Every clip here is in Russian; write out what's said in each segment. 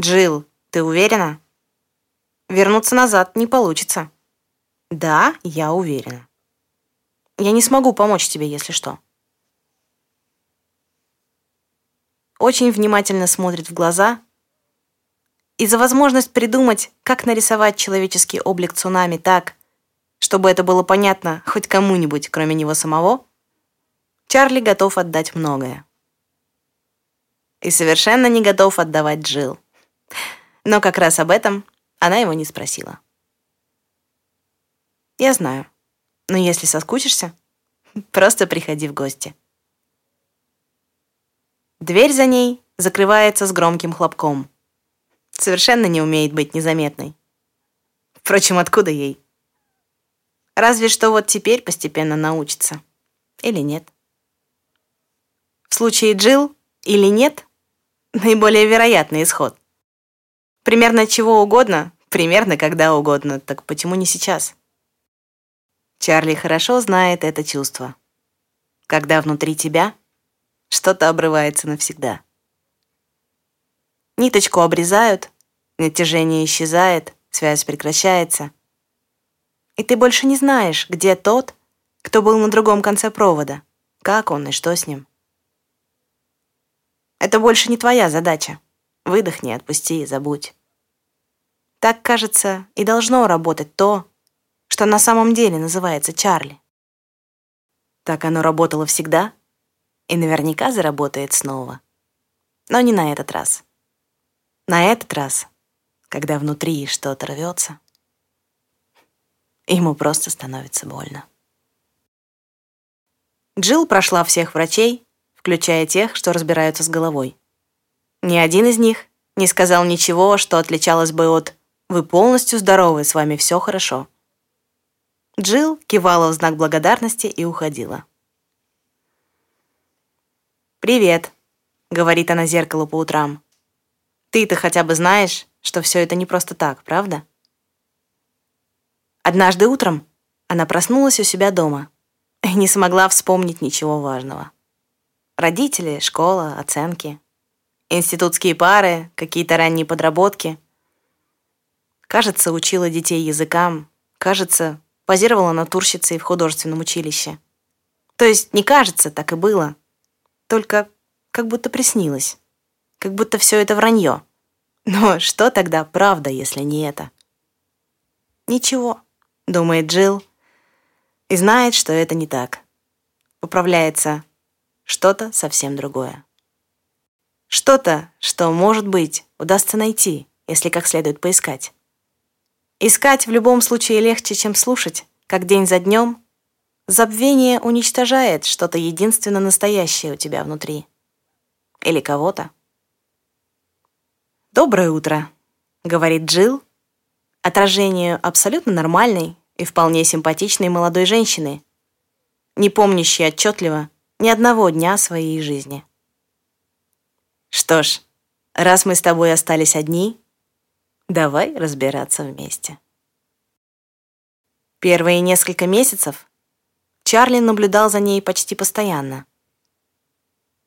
Джилл, ты уверена? Вернуться назад не получится. Да, я уверена. Я не смогу помочь тебе, если что. Очень внимательно смотрит в глаза и за возможность придумать, как нарисовать человеческий облик цунами так, чтобы это было понятно хоть кому-нибудь, кроме него самого, Чарли готов отдать многое. И совершенно не готов отдавать Джилл. Но как раз об этом она его не спросила. «Я знаю, но если соскучишься, просто приходи в гости». Дверь за ней закрывается с громким хлопком. Совершенно не умеет быть незаметной. Впрочем, откуда ей? Разве что вот теперь постепенно научится. Или нет? В случае Джилл или нет, наиболее вероятный исход. Примерно чего угодно, примерно когда угодно, так почему не сейчас? Чарли хорошо знает это чувство. Когда внутри тебя что-то обрывается навсегда. Ниточку обрезают, натяжение исчезает, связь прекращается. И ты больше не знаешь, где тот, кто был на другом конце провода, как он и что с ним. Это больше не твоя задача. Выдохни, отпусти, забудь. Так, кажется, и должно работать то, что на самом деле называется Чарли. Так оно работало всегда и наверняка заработает снова. Но не на этот раз. На этот раз, когда внутри что-то рвется, ему просто становится больно. Джилл прошла всех врачей, включая тех, что разбираются с головой. Ни один из них не сказал ничего, что отличалось бы от «Вы полностью здоровы, с вами все хорошо». Джилл кивала в знак благодарности и уходила. «Привет», — говорит она зеркалу по утрам. «Ты-то хотя бы знаешь, что все это не просто так, правда?» Однажды утром она проснулась у себя дома и не смогла вспомнить ничего важного. Родители, школа, оценки, институтские пары, какие-то ранние подработки. Кажется, учила детей языкам, кажется, позировала натурщицей в художественном училище. То есть не кажется, так и было. Только как будто приснилось. Как будто все это вранье. Но что тогда правда, если не это? Ничего, думает Джилл, и знает, что это не так. Управляется что-то совсем другое. Что-то, что, может быть, удастся найти, если как следует поискать. Искать в любом случае легче, чем слушать, как день за днем. Забвение уничтожает что-то единственно настоящее у тебя внутри. Или кого-то. «Доброе утро», — говорит Джилл, отражению абсолютно нормальной и вполне симпатичной молодой женщины, не помнящей отчетливо, ни одного дня своей жизни. Что ж, раз мы с тобой остались одни, давай разбираться вместе. Первые несколько месяцев Чарли наблюдал за ней почти постоянно.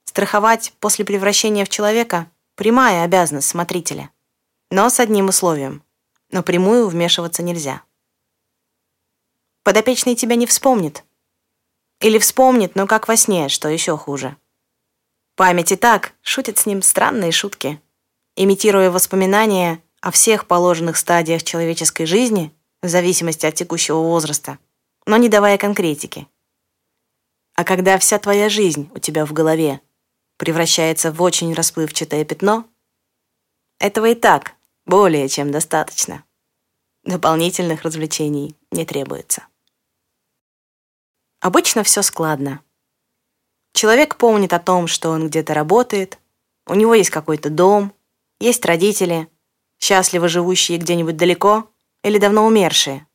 Страховать после превращения в человека — прямая обязанность смотрителя. Но с одним условием. Напрямую вмешиваться нельзя. Подопечный тебя не вспомнит, или вспомнит, но как во сне, что еще хуже. Память и так шутит с ним странные шутки, имитируя воспоминания о всех положенных стадиях человеческой жизни в зависимости от текущего возраста, но не давая конкретики. А когда вся твоя жизнь у тебя в голове превращается в очень расплывчатое пятно, этого и так более чем достаточно. Дополнительных развлечений не требуется. Обычно все складно. Человек помнит о том, что он где-то работает, у него есть какой-то дом, есть родители, счастливо живущие где-нибудь далеко или давно умершие.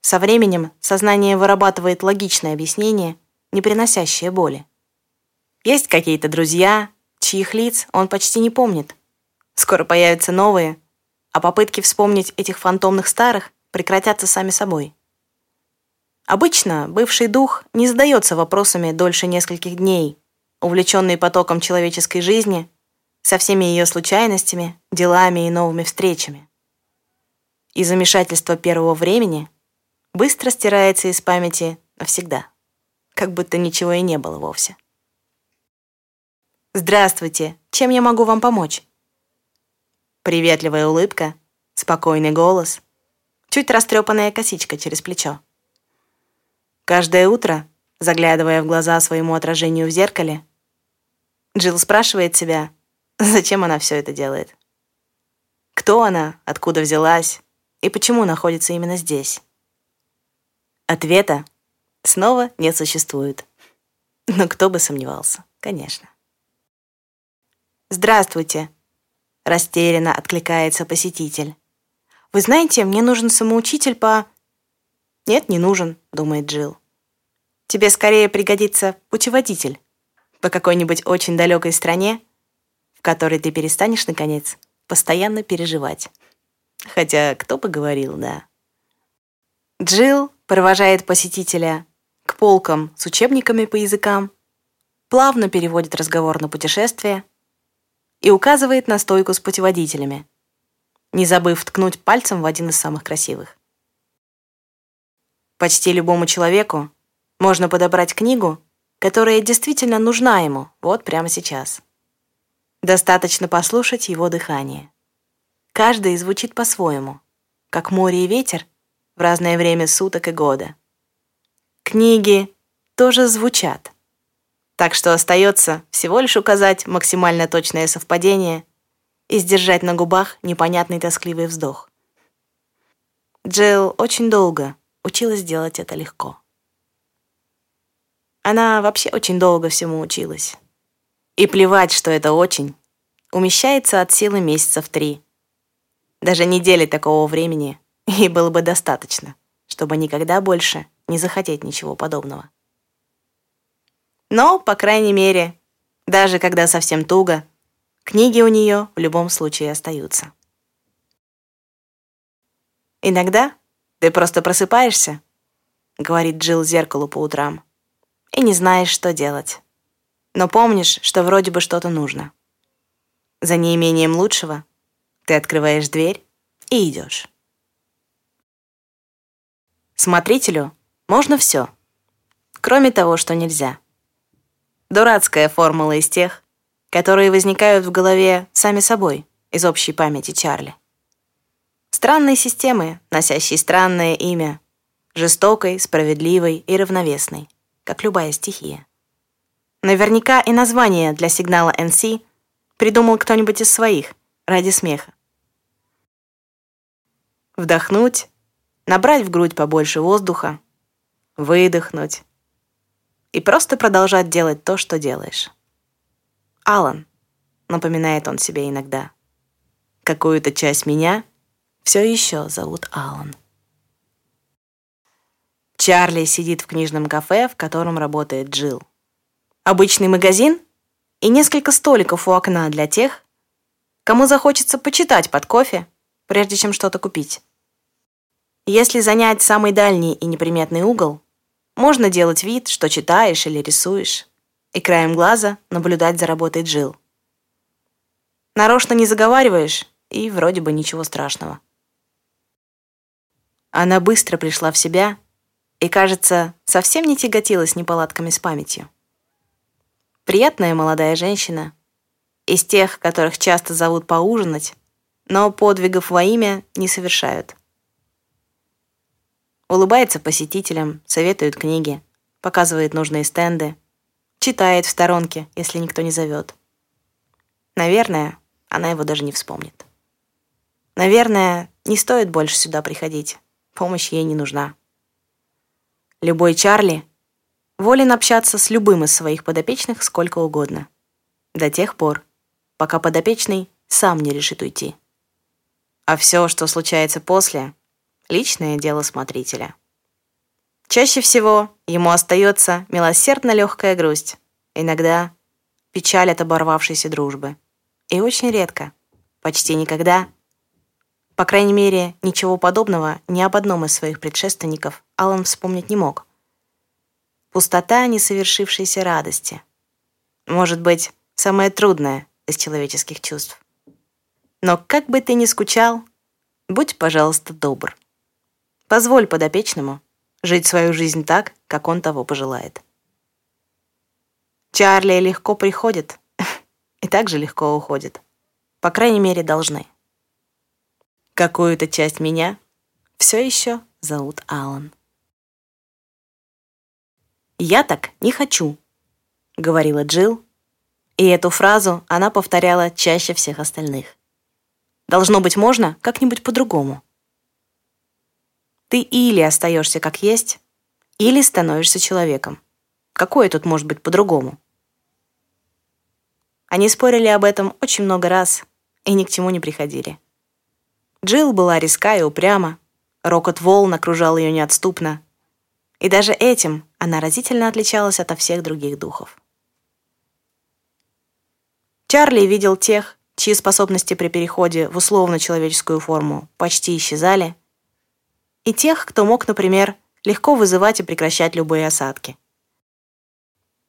Со временем сознание вырабатывает логичное объяснение, не приносящее боли. Есть какие-то друзья, чьих лиц он почти не помнит. Скоро появятся новые, а попытки вспомнить этих фантомных старых прекратятся сами собой. Обычно бывший дух не задается вопросами дольше нескольких дней, увлеченный потоком человеческой жизни, со всеми ее случайностями, делами и новыми встречами. И замешательство первого времени быстро стирается из памяти навсегда, как будто ничего и не было вовсе. «Здравствуйте, чем я могу вам помочь?» Приветливая улыбка, спокойный голос, чуть растрепанная косичка через плечо. Каждое утро, заглядывая в глаза своему отражению в зеркале, Джилл спрашивает себя, зачем она все это делает. Кто она, откуда взялась и почему находится именно здесь? Ответа снова не существует. Но кто бы сомневался, конечно. «Здравствуйте!» — растерянно откликается посетитель. «Вы знаете, мне нужен самоучитель по...» «Нет, не нужен», — думает Джилл. «Тебе скорее пригодится путеводитель по какой-нибудь очень далекой стране, которой ты перестанешь, наконец, постоянно переживать. Хотя кто бы говорил, да». Джилл провожает посетителя к полкам с учебниками по языкам, плавно переводит разговор на путешествие — и указывает на стойку с путеводителями, не забыв ткнуть пальцем в один из самых красивых. Почти любому человеку можно подобрать книгу, которая действительно нужна ему вот прямо сейчас. Достаточно послушать его дыхание. Каждый звучит по-своему, как море и ветер в разное время суток и года. Книги тоже звучат, так что остается всего лишь указать максимально точное совпадение и сдержать на губах непонятный тоскливый вздох. Джилл очень долго училась делать это легко. Она вообще очень долго всему училась. И плевать, что это очень, умещается от силы месяцев три. Даже недели такого времени и было бы достаточно, чтобы никогда больше не захотеть ничего подобного. Но, по крайней мере, даже когда совсем туго, книги у нее в любом случае остаются. «Иногда ты просто просыпаешься», — говорит Джилл зеркалу по утрам, «и не знаешь, что делать. Но помнишь, что вроде бы что-то нужно. За неимением лучшего ты открываешь дверь и идешь. Смотрителю можно все, кроме того, что нельзя — Дурацкая формула из тех, которые возникают в голове сами собой из общей памяти Чарли. Странные системы, носящие странное имя, жестокой, справедливой и равновесной, как любая стихия. Наверняка и название для сигнала NC придумал кто-нибудь из своих ради смеха. Вдохнуть, набрать в грудь побольше воздуха, выдохнуть, и просто продолжать делать то, что делаешь. Алан, напоминает он себе иногда. Какую-то часть меня все еще зовут Алан. Чарли сидит в книжном кафе, в котором работает Джилл. Обычный магазин и несколько столиков у окна для тех, кому захочется почитать под кофе, прежде чем что-то купить. Если занять самый дальний и неприметный угол, можно делать вид, что читаешь или рисуешь, и краем глаза наблюдать за работой Джил. Нарочно не заговариваешь, и вроде бы ничего страшного. Она быстро пришла в себя и, кажется, совсем не тяготилась неполадками с памятью. Приятная молодая женщина, из тех, которых часто зовут поужинать, но подвигов во имя не совершают. Улыбается посетителям, советует книги, показывает нужные стенды, читает в сторонке, если никто не зовет. Наверное, она его даже не вспомнит. Наверное, не стоит больше сюда приходить. Помощь ей не нужна. Любой Чарли волен общаться с любым из своих подопечных сколько угодно. До тех пор, пока подопечный сам не решит уйти. А все, что случается после, личное дело смотрителя. Чаще всего ему остается милосердно легкая грусть, иногда печаль от оборвавшейся дружбы. И очень редко, почти никогда, по крайней мере, ничего подобного ни об одном из своих предшественников Алан вспомнить не мог. Пустота несовершившейся радости. Может быть, самое трудное из человеческих чувств. Но как бы ты ни скучал, будь, пожалуйста, добр. Позволь подопечному жить свою жизнь так, как он того пожелает. Чарли легко приходит и также легко уходит. По крайней мере, должны. Какую-то часть меня все еще зовут Алан. «Я так не хочу», — говорила Джилл, и эту фразу она повторяла чаще всех остальных. «Должно быть можно как-нибудь по-другому». Ты или остаешься как есть, или становишься человеком. Какое тут может быть по-другому? Они спорили об этом очень много раз и ни к чему не приходили. Джилл была резка и упряма, рокот волн окружал ее неотступно, и даже этим она разительно отличалась от всех других духов. Чарли видел тех, чьи способности при переходе в условно-человеческую форму почти исчезали, и тех, кто мог, например, легко вызывать и прекращать любые осадки.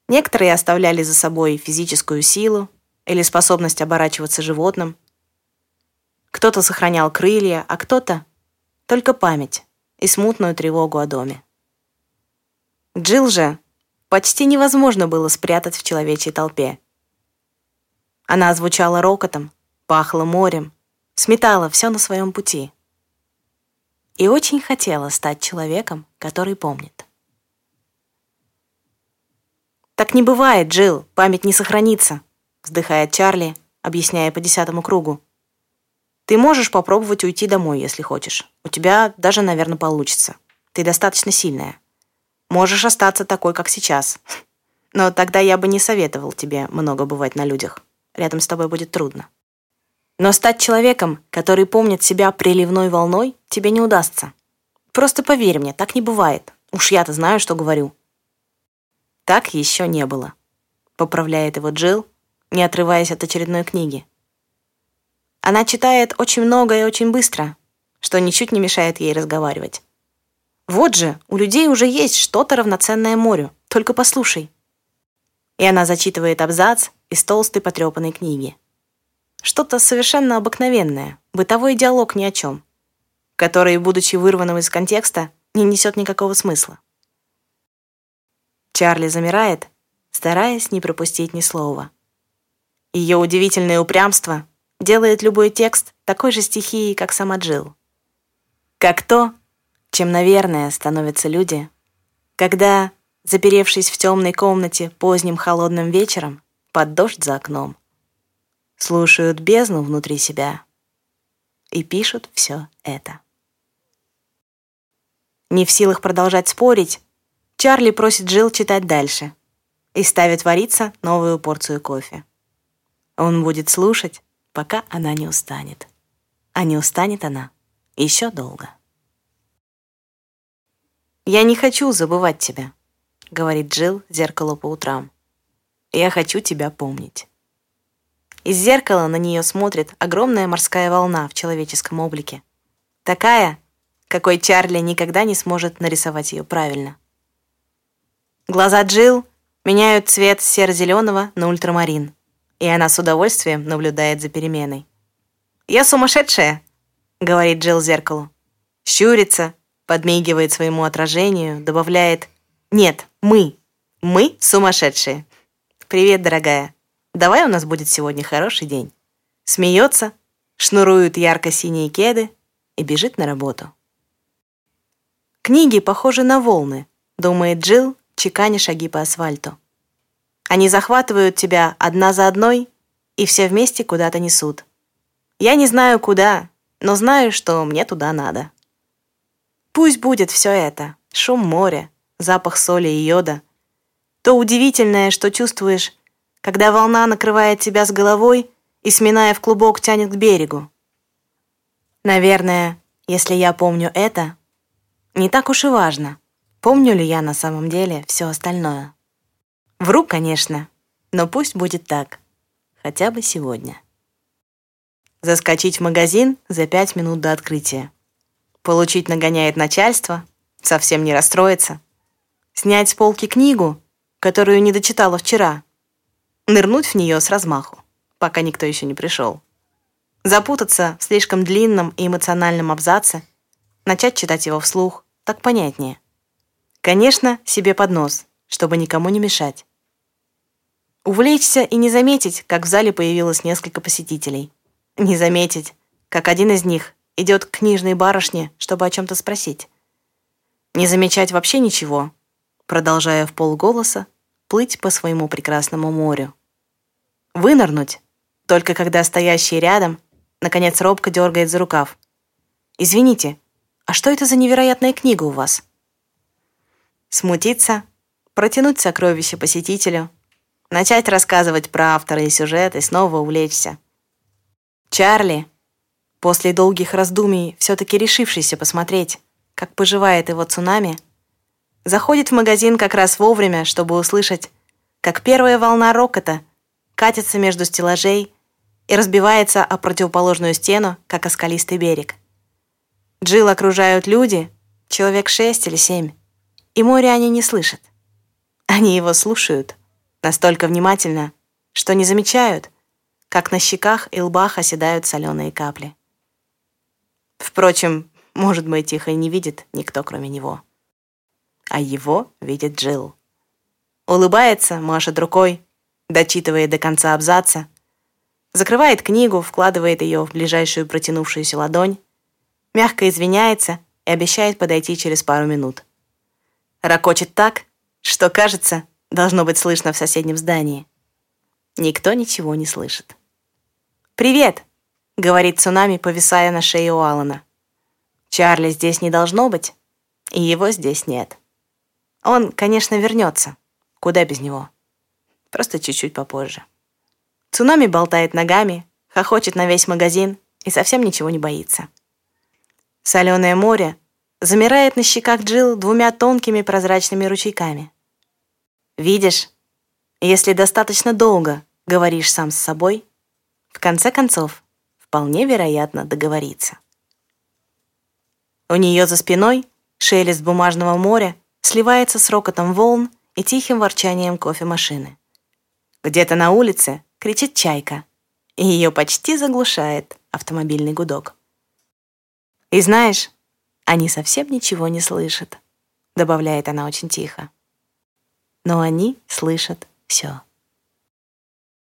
Некоторые оставляли за собой физическую силу или способность оборачиваться животным. Кто-то сохранял крылья, а кто-то — только память и смутную тревогу о доме. Джилл же почти невозможно было спрятать в человечьей толпе. Она звучала рокотом, пахла морем, сметала все на своем пути. И очень хотела стать человеком, который помнит. «Так не бывает, Джилл, память не сохранится», вздыхает Чарли, объясняя по десятому кругу. «Ты можешь попробовать уйти домой, если хочешь. У тебя даже, наверное, получится. Ты достаточно сильная. Можешь остаться такой, как сейчас. Но тогда я бы не советовал тебе много бывать на людях. Рядом с тобой будет трудно. Но стать человеком, который помнит себя приливной волной, тебе не удастся. Просто поверь мне, так не бывает. Уж я-то знаю, что говорю. Так еще не было. Поправляет его Джилл, не отрываясь от очередной книги. Она читает очень много и очень быстро, что ничуть не мешает ей разговаривать. Вот же, у людей уже есть что-то равноценное морю. Только послушай. И она зачитывает абзац из толстой потрепанной книги. Что-то совершенно обыкновенное, бытовой диалог ни о чем, который, будучи вырванным из контекста, не несет никакого смысла. Чарли замирает, стараясь не пропустить ни слова. Ее удивительное упрямство делает любой текст такой же стихией, как сама Джилл. Как то, чем, наверное, становятся люди, когда, заперевшись в темной комнате поздним холодным вечером, под дождь за окном, слушают бездну внутри себя и пишут все это. Не в силах продолжать спорить, Чарли просит Джилл читать дальше и ставит вариться новую порцию кофе. Он будет слушать, пока она не устанет. А не устанет она еще долго. «Я не хочу забывать тебя», — говорит Джилл зеркалу по утрам. «Я хочу тебя помнить». Из зеркала на нее смотрит огромная морская волна в человеческом облике. Такая, какой Чарли никогда не сможет нарисовать ее правильно. Глаза Джилл меняют цвет серо-зеленого на ультрамарин, и она с удовольствием наблюдает за переменой. «Я сумасшедшая», — говорит Джилл зеркалу. Щурится, подмигивает своему отражению, добавляет «Нет, мы, мы сумасшедшие». «Привет, дорогая. Давай у нас будет сегодня хороший день». Смеется, шнурует ярко-синие кеды и бежит на работу. Книги похожи на волны, думает Джилл, чеканя шаги по асфальту. Они захватывают тебя одна за одной и все вместе куда-то несут. Я не знаю куда, но знаю, что мне туда надо. Пусть будет все это. Шум моря, запах соли и йода. То удивительное, что чувствуешь, когда волна накрывает тебя с головой и, сминая в клубок, тянет к берегу. Наверное, если я помню это, не так уж и важно, помню ли я на самом деле все остальное. Вру, конечно, но пусть будет так, хотя бы сегодня. Заскочить в магазин за пять минут до открытия. Получить нагоняет начальство, совсем не расстроиться. Снять с полки книгу, которую не дочитала вчера. Нырнуть в нее с размаху. пока никто еще не пришел. Запутаться в слишком длинном и эмоциональном абзаце, начать читать его вслух, так понятнее. Конечно, себе под нос, чтобы никому не мешать. Увлечься и не заметить, как в зале появилось несколько посетителей. Не заметить, как один из них идет к книжной барышне, чтобы о чем-то спросить. Не замечать вообще ничего, продолжая в полголоса плыть по своему прекрасному морю. Вынырнуть, только когда стоящий рядом, наконец робко дергает за рукав. «Извините, а что это за невероятная книга у вас?» Смутиться, протянуть сокровище посетителю, начать рассказывать про автора и сюжет и снова увлечься. Чарли, после долгих раздумий, все-таки решившийся посмотреть, как поживает его цунами, заходит в магазин как раз вовремя, чтобы услышать, как первая волна рокота катится между стеллажей и разбивается о противоположную стену, как о скалистый берег. Джилл окружают люди, человек шесть или семь, и море они не слышат. Они его слушают настолько внимательно, что не замечают, как на щеках и лбах оседают соленые капли. Впрочем, может быть, их и не видит никто, кроме него. А его видит Джилл. Улыбается, машет рукой, дочитывая до конца абзаца, закрывает книгу, вкладывает ее в ближайшую протянувшуюся ладонь, мягко извиняется и обещает подойти через пару минут. Рокочет так, что, кажется, должно быть слышно в соседнем здании. Никто ничего не слышит. «Привет!» — говорит цунами, повисая на шее у Алана. Чарли здесь не должно быть, и его здесь нет. Он, конечно, вернется. Куда без него? Просто чуть-чуть попозже. Цунами болтает ногами, хохочет на весь магазин и совсем ничего не боится. Соленое море замирает на щеках Джилл двумя тонкими прозрачными ручейками. Видишь, если достаточно долго говоришь сам с собой, в конце концов, вполне вероятно договориться. У нее за спиной шелест бумажного моря сливается с рокотом волн и тихим ворчанием кофемашины. Где-то на улице кричит чайка, и ее почти заглушает автомобильный гудок. И знаешь, они совсем ничего не слышат, добавляет она очень тихо. Но они слышат все.